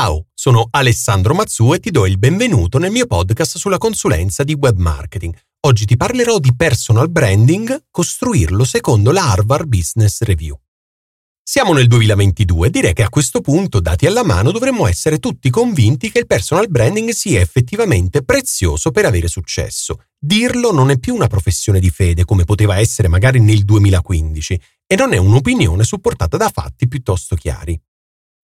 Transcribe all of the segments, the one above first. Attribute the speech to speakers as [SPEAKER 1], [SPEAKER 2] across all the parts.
[SPEAKER 1] Ciao, sono Alessandro Mazzu e ti do il benvenuto nel mio podcast sulla consulenza di web marketing. Oggi ti parlerò di personal branding, costruirlo secondo la Harvard Business Review. Siamo nel 2022 e direi che a questo punto, dati alla mano, dovremmo essere tutti convinti che il personal branding sia effettivamente prezioso per avere successo. Dirlo non è più una professione di fede come poteva essere magari nel 2015 e non è un'opinione supportata da fatti piuttosto chiari.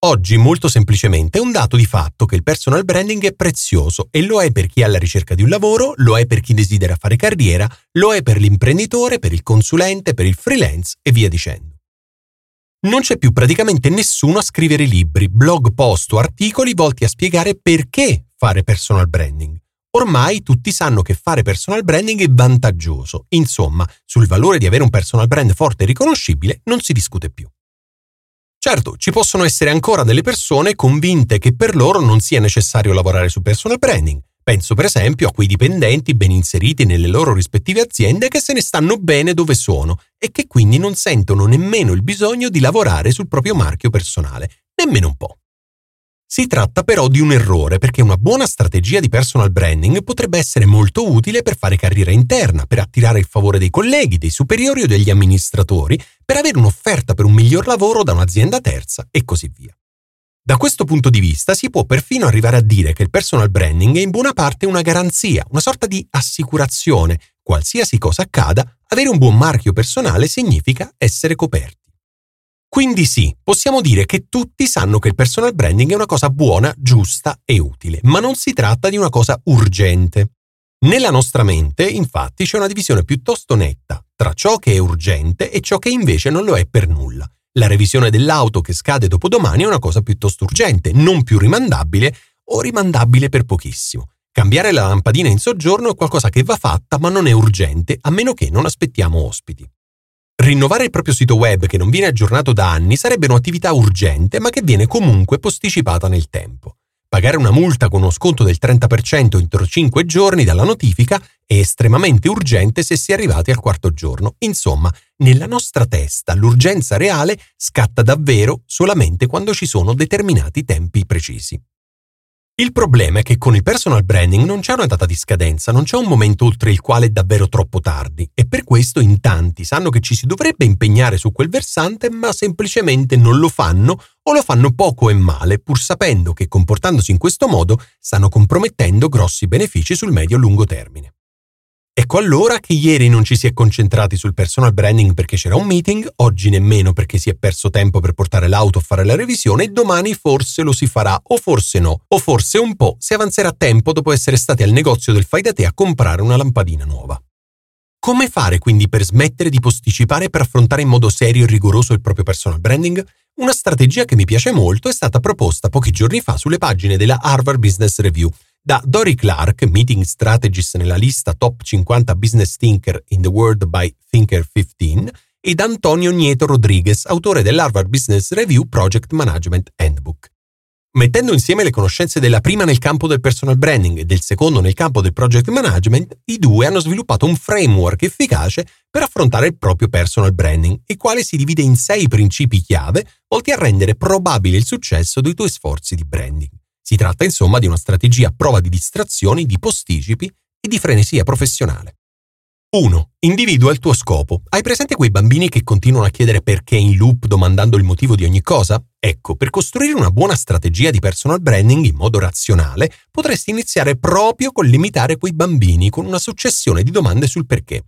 [SPEAKER 1] Oggi molto semplicemente è un dato di fatto che il personal branding è prezioso e lo è per chi è alla ricerca di un lavoro, lo è per chi desidera fare carriera, lo è per l'imprenditore, per il consulente, per il freelance e via dicendo. Non c'è più praticamente nessuno a scrivere libri, blog post o articoli volti a spiegare perché fare personal branding. Ormai tutti sanno che fare personal branding è vantaggioso, insomma, sul valore di avere un personal brand forte e riconoscibile non si discute più. Certo, ci possono essere ancora delle persone convinte che per loro non sia necessario lavorare su personal branding. Penso per esempio a quei dipendenti ben inseriti nelle loro rispettive aziende che se ne stanno bene dove sono e che quindi non sentono nemmeno il bisogno di lavorare sul proprio marchio personale, nemmeno un po'. Si tratta però di un errore perché una buona strategia di personal branding potrebbe essere molto utile per fare carriera interna, per attirare il favore dei colleghi, dei superiori o degli amministratori, per avere un'offerta per un miglior lavoro da un'azienda terza e così via. Da questo punto di vista si può perfino arrivare a dire che il personal branding è in buona parte una garanzia, una sorta di assicurazione. Qualsiasi cosa accada, avere un buon marchio personale significa essere coperti. Quindi sì, possiamo dire che tutti sanno che il personal branding è una cosa buona, giusta e utile, ma non si tratta di una cosa urgente. Nella nostra mente, infatti, c'è una divisione piuttosto netta tra ciò che è urgente e ciò che invece non lo è per nulla. La revisione dell'auto che scade dopodomani è una cosa piuttosto urgente, non più rimandabile o rimandabile per pochissimo. Cambiare la lampadina in soggiorno è qualcosa che va fatta ma non è urgente, a meno che non aspettiamo ospiti. Rinnovare il proprio sito web che non viene aggiornato da anni sarebbe un'attività urgente ma che viene comunque posticipata nel tempo. Pagare una multa con uno sconto del 30% entro 5 giorni dalla notifica è estremamente urgente se si è arrivati al quarto giorno. Insomma, nella nostra testa l'urgenza reale scatta davvero solamente quando ci sono determinati tempi precisi. Il problema è che con il personal branding non c'è una data di scadenza, non c'è un momento oltre il quale è davvero troppo tardi e per questo in tanti sanno che ci si dovrebbe impegnare su quel versante ma semplicemente non lo fanno o lo fanno poco e male pur sapendo che comportandosi in questo modo stanno compromettendo grossi benefici sul medio-lungo termine. Ecco allora che ieri non ci si è concentrati sul personal branding perché c'era un meeting, oggi nemmeno perché si è perso tempo per portare l'auto a fare la revisione e domani forse lo si farà o forse no, o forse un po' si avanzerà tempo dopo essere stati al negozio del fai da te a comprare una lampadina nuova. Come fare quindi per smettere di posticipare per affrontare in modo serio e rigoroso il proprio personal branding? Una strategia che mi piace molto è stata proposta pochi giorni fa sulle pagine della Harvard Business Review da Dory Clark, Meeting Strategist nella lista Top 50 Business Thinker in the World by Thinker 15, e da Antonio Nieto Rodriguez, autore dell'Harvard Business Review Project Management Handbook. Mettendo insieme le conoscenze della prima nel campo del personal branding e del secondo nel campo del project management, i due hanno sviluppato un framework efficace per affrontare il proprio personal branding, il quale si divide in sei principi chiave volti a rendere probabile il successo dei tuoi sforzi di branding. Si tratta insomma di una strategia a prova di distrazioni, di posticipi e di frenesia professionale. 1. Individua il tuo scopo. Hai presente quei bambini che continuano a chiedere perché in loop domandando il motivo di ogni cosa? Ecco, per costruire una buona strategia di personal branding in modo razionale, potresti iniziare proprio con limitare quei bambini con una successione di domande sul perché.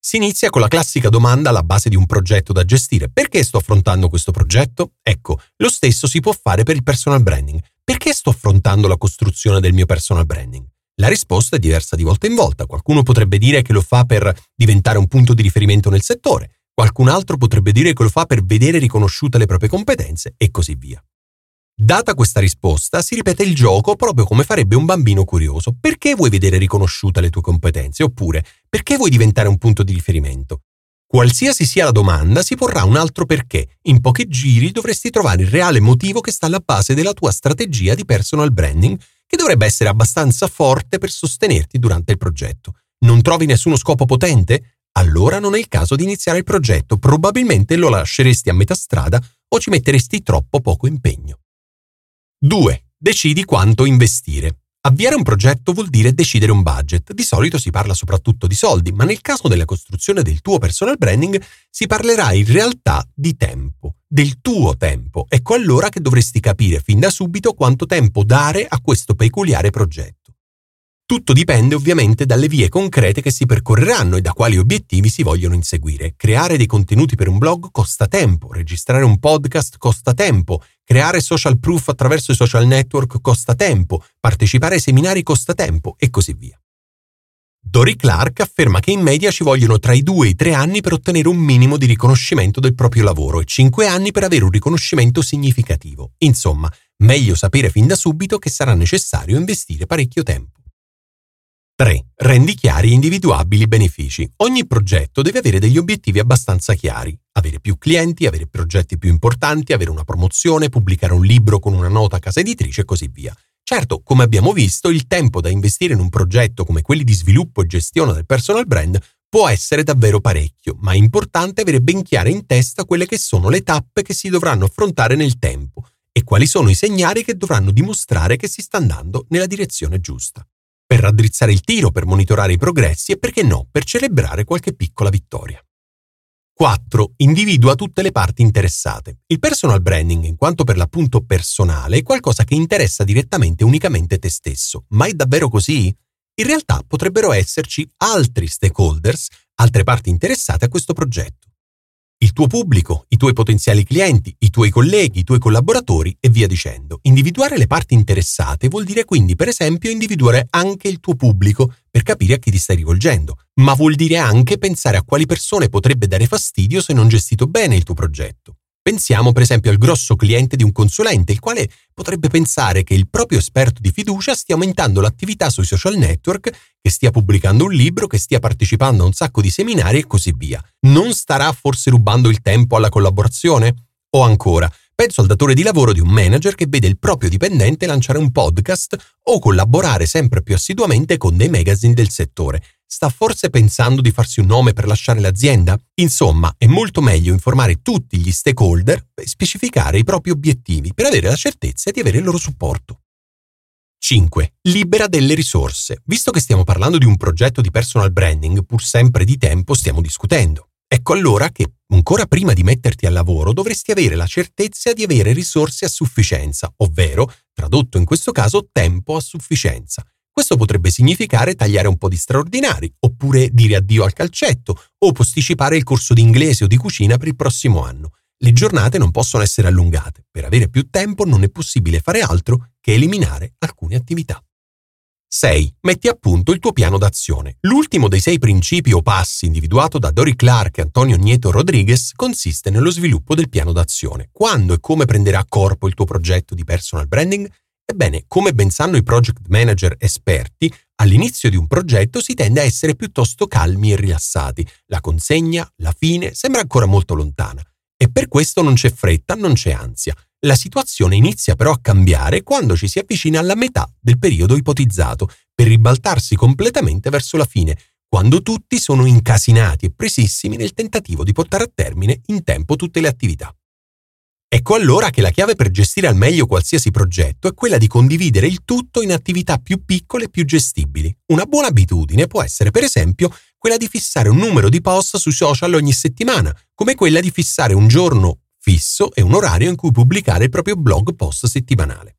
[SPEAKER 1] Si inizia con la classica domanda alla base di un progetto da gestire. Perché sto affrontando questo progetto? Ecco, lo stesso si può fare per il personal branding. Perché sto affrontando la costruzione del mio personal branding? La risposta è diversa di volta in volta. Qualcuno potrebbe dire che lo fa per diventare un punto di riferimento nel settore, qualcun altro potrebbe dire che lo fa per vedere riconosciute le proprie competenze e così via. Data questa risposta, si ripete il gioco proprio come farebbe un bambino curioso. Perché vuoi vedere riconosciute le tue competenze? Oppure, perché vuoi diventare un punto di riferimento? Qualsiasi sia la domanda, si porrà un altro perché. In pochi giri dovresti trovare il reale motivo che sta alla base della tua strategia di personal branding, che dovrebbe essere abbastanza forte per sostenerti durante il progetto. Non trovi nessuno scopo potente? Allora non è il caso di iniziare il progetto, probabilmente lo lasceresti a metà strada o ci metteresti troppo poco impegno. 2. Decidi quanto investire. Avviare un progetto vuol dire decidere un budget. Di solito si parla soprattutto di soldi, ma nel caso della costruzione del tuo personal branding si parlerà in realtà di tempo, del tuo tempo. Ecco allora che dovresti capire fin da subito quanto tempo dare a questo peculiare progetto. Tutto dipende ovviamente dalle vie concrete che si percorreranno e da quali obiettivi si vogliono inseguire. Creare dei contenuti per un blog costa tempo, registrare un podcast costa tempo, creare social proof attraverso i social network costa tempo, partecipare ai seminari costa tempo e così via. Dory Clark afferma che in media ci vogliono tra i due e i tre anni per ottenere un minimo di riconoscimento del proprio lavoro e cinque anni per avere un riconoscimento significativo. Insomma, meglio sapere fin da subito che sarà necessario investire parecchio tempo. 3. Rendi chiari e individuabili i benefici. Ogni progetto deve avere degli obiettivi abbastanza chiari. Avere più clienti, avere progetti più importanti, avere una promozione, pubblicare un libro con una nota casa editrice e così via. Certo, come abbiamo visto, il tempo da investire in un progetto come quelli di sviluppo e gestione del personal brand può essere davvero parecchio, ma è importante avere ben chiare in testa quelle che sono le tappe che si dovranno affrontare nel tempo e quali sono i segnali che dovranno dimostrare che si sta andando nella direzione giusta per raddrizzare il tiro, per monitorare i progressi e perché no, per celebrare qualche piccola vittoria. 4. Individua tutte le parti interessate. Il personal branding, in quanto per l'appunto personale, è qualcosa che interessa direttamente unicamente te stesso. Ma è davvero così? In realtà potrebbero esserci altri stakeholders, altre parti interessate a questo progetto il tuo pubblico, i tuoi potenziali clienti, i tuoi colleghi, i tuoi collaboratori e via dicendo. Individuare le parti interessate vuol dire quindi, per esempio, individuare anche il tuo pubblico per capire a chi ti stai rivolgendo, ma vuol dire anche pensare a quali persone potrebbe dare fastidio se non gestito bene il tuo progetto. Pensiamo per esempio al grosso cliente di un consulente, il quale potrebbe pensare che il proprio esperto di fiducia stia aumentando l'attività sui social network, che stia pubblicando un libro, che stia partecipando a un sacco di seminari e così via. Non starà forse rubando il tempo alla collaborazione? O ancora, penso al datore di lavoro di un manager che vede il proprio dipendente lanciare un podcast o collaborare sempre più assiduamente con dei magazine del settore Sta forse pensando di farsi un nome per lasciare l'azienda? Insomma, è molto meglio informare tutti gli stakeholder e specificare i propri obiettivi per avere la certezza di avere il loro supporto. 5. Libera delle risorse. Visto che stiamo parlando di un progetto di personal branding, pur sempre di tempo stiamo discutendo. Ecco allora che, ancora prima di metterti al lavoro, dovresti avere la certezza di avere risorse a sufficienza, ovvero, tradotto in questo caso, tempo a sufficienza. Questo potrebbe significare tagliare un po' di straordinari, oppure dire addio al calcetto, o posticipare il corso di inglese o di cucina per il prossimo anno. Le giornate non possono essere allungate. Per avere più tempo non è possibile fare altro che eliminare alcune attività. 6. Metti a punto il tuo piano d'azione. L'ultimo dei sei principi o passi individuato da Dory Clark e Antonio Nieto Rodriguez consiste nello sviluppo del piano d'azione. Quando e come prenderà corpo il tuo progetto di personal branding? Ebbene, come ben sanno i project manager esperti, all'inizio di un progetto si tende a essere piuttosto calmi e rilassati. La consegna, la fine, sembra ancora molto lontana. E per questo non c'è fretta, non c'è ansia. La situazione inizia però a cambiare quando ci si avvicina alla metà del periodo ipotizzato, per ribaltarsi completamente verso la fine, quando tutti sono incasinati e presissimi nel tentativo di portare a termine in tempo tutte le attività. Ecco allora che la chiave per gestire al meglio qualsiasi progetto è quella di condividere il tutto in attività più piccole e più gestibili. Una buona abitudine può essere, per esempio, quella di fissare un numero di post sui social ogni settimana, come quella di fissare un giorno fisso e un orario in cui pubblicare il proprio blog post settimanale.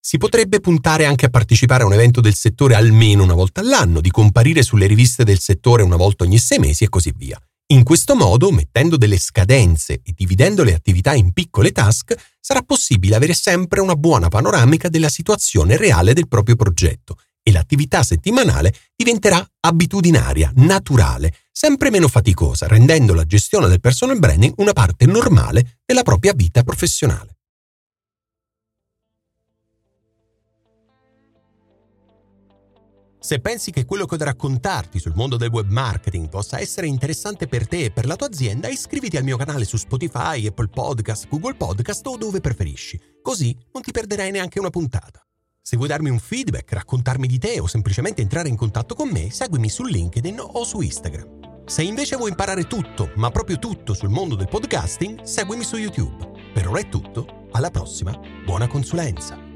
[SPEAKER 1] Si potrebbe puntare anche a partecipare a un evento del settore almeno una volta all'anno, di comparire sulle riviste del settore una volta ogni sei mesi e così via. In questo modo, mettendo delle scadenze e dividendo le attività in piccole task, sarà possibile avere sempre una buona panoramica della situazione reale del proprio progetto e l'attività settimanale diventerà abitudinaria, naturale, sempre meno faticosa, rendendo la gestione del personal branding una parte normale della propria vita professionale. Se pensi che quello che ho da raccontarti sul mondo del web marketing possa essere interessante per te e per la tua azienda, iscriviti al mio canale su Spotify, Apple Podcast, Google Podcast o dove preferisci. Così non ti perderai neanche una puntata. Se vuoi darmi un feedback, raccontarmi di te o semplicemente entrare in contatto con me, seguimi su LinkedIn o su Instagram. Se invece vuoi imparare tutto, ma proprio tutto sul mondo del podcasting, seguimi su YouTube. Per ora è tutto, alla prossima, buona consulenza!